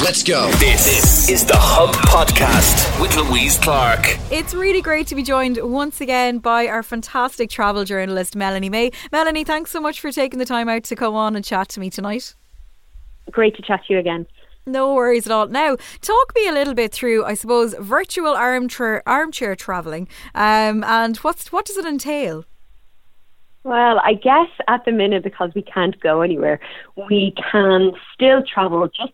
Let's go. This is the Hub Podcast with Louise Clark. It's really great to be joined once again by our fantastic travel journalist, Melanie May. Melanie, thanks so much for taking the time out to come on and chat to me tonight. Great to chat to you again. No worries at all. Now, talk me a little bit through, I suppose, virtual armchair armchair travelling, um, and what's what does it entail? Well, I guess at the minute, because we can't go anywhere, we can still travel just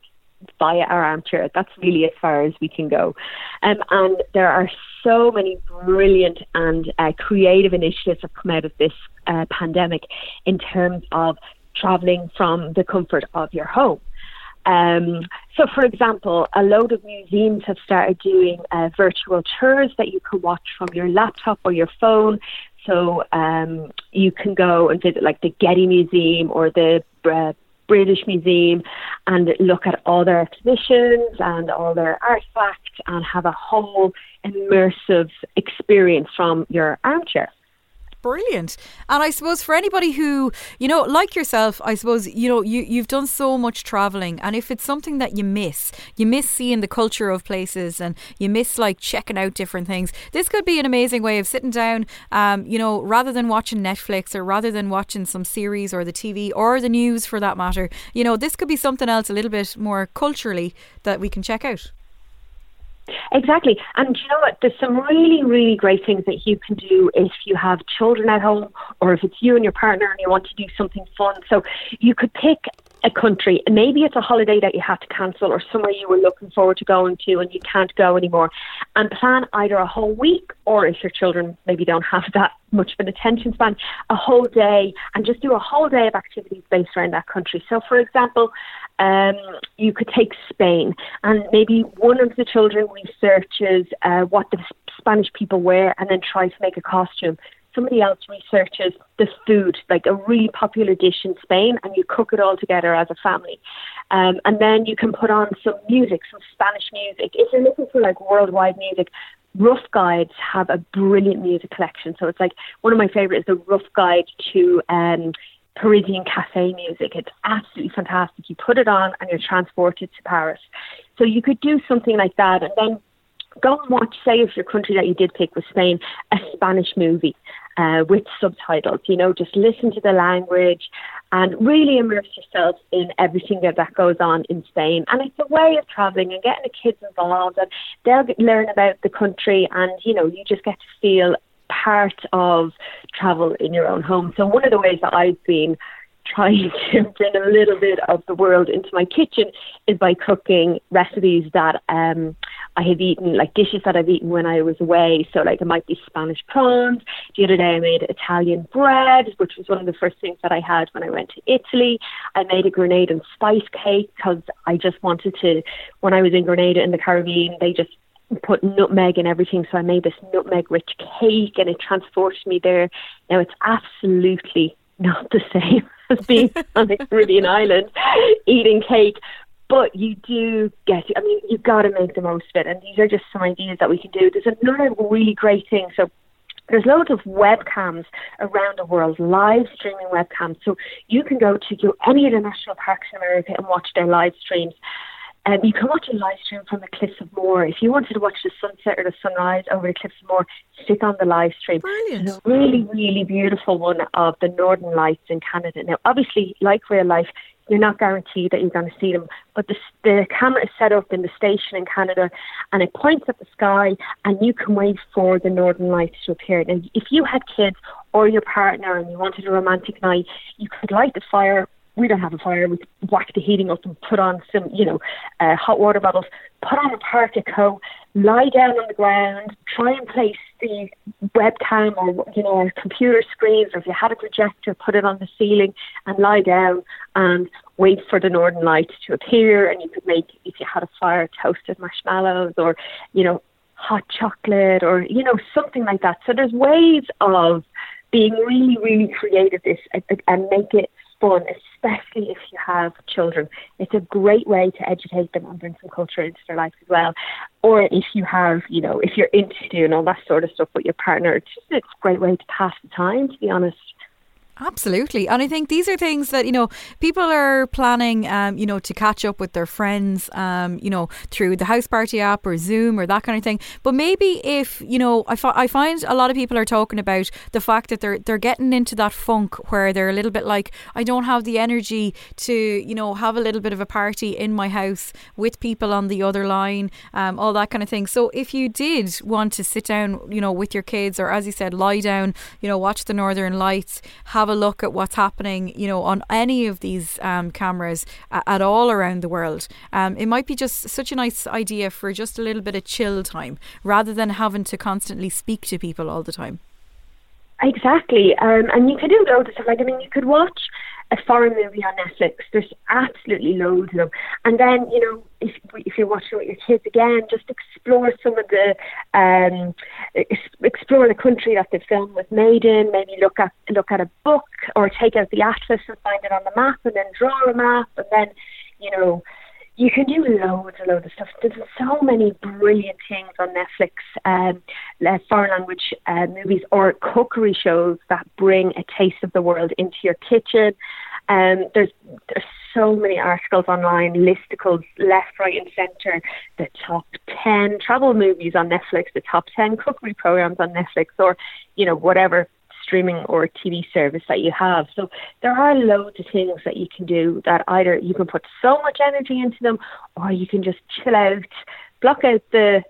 via our armchair. That's really as far as we can go. Um, and there are so many brilliant and uh, creative initiatives have come out of this uh, pandemic in terms of traveling from the comfort of your home. Um, so, for example, a load of museums have started doing uh, virtual tours that you can watch from your laptop or your phone. So um, you can go and visit like the Getty Museum or the uh, British Museum and look at all their exhibitions and all their artifacts and have a whole immersive experience from your armchair brilliant. And I suppose for anybody who, you know, like yourself, I suppose, you know, you, you've done so much traveling. And if it's something that you miss, you miss seeing the culture of places and you miss like checking out different things, this could be an amazing way of sitting down, um, you know, rather than watching Netflix or rather than watching some series or the TV or the news for that matter, you know, this could be something else a little bit more culturally that we can check out. Exactly. And you know what? There's some really, really great things that you can do if you have children at home or if it's you and your partner and you want to do something fun. So you could pick a country. Maybe it's a holiday that you have to cancel or somewhere you were looking forward to going to and you can't go anymore. And plan either a whole week or if your children maybe don't have that much of an attention span, a whole day and just do a whole day of activities based around that country. So, for example, um, you could take Spain and maybe one of the children researches uh, what the Spanish people wear and then try to make a costume somebody else researches the food, like a really popular dish in Spain, and you cook it all together as a family. Um, and then you can put on some music, some Spanish music. If you're looking for like worldwide music, Rough Guides have a brilliant music collection. So it's like one of my favorites is the Rough Guide to um, Parisian cafe music. It's absolutely fantastic. You put it on and you're transported to Paris. So you could do something like that, and then go and watch, say, if your country that you did pick was Spain, a Spanish movie uh, with subtitles. You know, just listen to the language and really immerse yourself in everything that, goes on in Spain. And it's a way of traveling and getting the kids involved, and they'll get, learn about the country, and you know, you just get to feel part of travel in your own home. So one of the ways that I've been trying to bring a little bit of the world into my kitchen is by cooking recipes that um, I have eaten, like dishes that I've eaten when I was away. So, like, it might be Spanish prawns. The other day, I made Italian bread, which was one of the first things that I had when I went to Italy. I made a Grenada spice cake because I just wanted to, when I was in Grenada in the Caribbean, they just put nutmeg and everything. So I made this nutmeg rich cake and it transported me there. Now it's absolutely not the same as being on a Caribbean island eating cake. But you do get, I mean, you've got to make the most of it. And these are just some ideas that we can do. There's another really great thing. So there's loads of webcams around the world, live streaming webcams. So you can go to any of the national parks in America and watch their live streams. Um, you can watch a live stream from the Cliffs of Moher. If you wanted to watch the sunset or the sunrise over the Cliffs of Moher, stick on the live stream. Brilliant. There's a really, really beautiful one of the Northern Lights in Canada. Now, obviously, like real life, you're not guaranteed that you're going to see them, but the, the camera is set up in the station in Canada and it points at the sky and you can wait for the Northern Lights to appear. And if you had kids or your partner and you wanted a romantic night, you could light the fire we don't have a fire. We whack the heating up and put on some, you know, uh, hot water bottles. Put on a partico, lie down on the ground, try and place the webcam or you know, computer screens, or if you had a projector, put it on the ceiling and lie down and wait for the northern lights to appear. And you could make, if you had a fire, toasted marshmallows or, you know, hot chocolate or you know something like that. So there's ways of being really, really creative this and make it fun, especially if you have children. It's a great way to educate them and bring some culture into their life as well. Or if you have, you know, if you're into doing all that sort of stuff with your partner, it's just it's a great way to pass the time, to be honest. Absolutely. And I think these are things that, you know, people are planning, um, you know, to catch up with their friends, um, you know, through the house party app or Zoom or that kind of thing. But maybe if, you know, I, fi- I find a lot of people are talking about the fact that they're, they're getting into that funk where they're a little bit like, I don't have the energy to, you know, have a little bit of a party in my house with people on the other line, um, all that kind of thing. So if you did want to sit down, you know, with your kids or, as you said, lie down, you know, watch the Northern Lights, have have a look at what's happening, you know, on any of these um, cameras at all around the world. Um, it might be just such a nice idea for just a little bit of chill time rather than having to constantly speak to people all the time. Exactly, um, and you can do loads of stuff. Like I mean, you could watch a foreign movie on Netflix. There's absolutely loads of them. And then, you know, if if you're watching with your kids again, just explore some of the um, explore the country that the film was made in. Maybe look at look at a book or take out the atlas and find it on the map, and then draw a map, and then, you know you can do loads and loads of stuff. There's so many brilliant things on Netflix, um, foreign language uh, movies or cookery shows that bring a taste of the world into your kitchen. Um, there's there's so many articles online, listicles left, right, and centre. The top ten travel movies on Netflix, the top ten cookery programs on Netflix, or you know whatever streaming or TV service that you have. So there are loads of things that you can do that either you can put so much energy into them or you can just chill out, block out the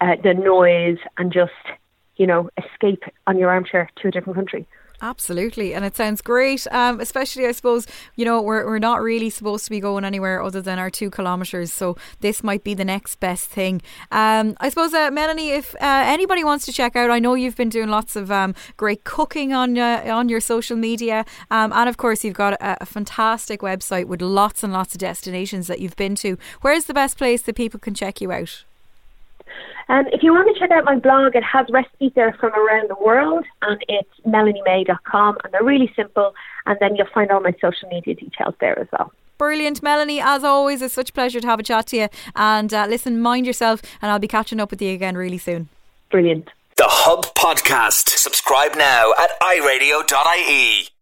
uh, the noise and just, you know, escape on your armchair to a different country. Absolutely, and it sounds great. Um, especially, I suppose you know we're we're not really supposed to be going anywhere other than our two kilometres, so this might be the next best thing. Um, I suppose, uh, Melanie, if uh, anybody wants to check out, I know you've been doing lots of um, great cooking on uh, on your social media, um, and of course you've got a, a fantastic website with lots and lots of destinations that you've been to. Where's the best place that people can check you out? Um, if you want to check out my blog, it has recipes there from around the world, and it's melaniemay.com, and they're really simple. And then you'll find all my social media details there as well. Brilliant, Melanie. As always, it's such a pleasure to have a chat to you. And uh, listen, mind yourself, and I'll be catching up with you again really soon. Brilliant. The Hub Podcast. Subscribe now at iRadio.ie.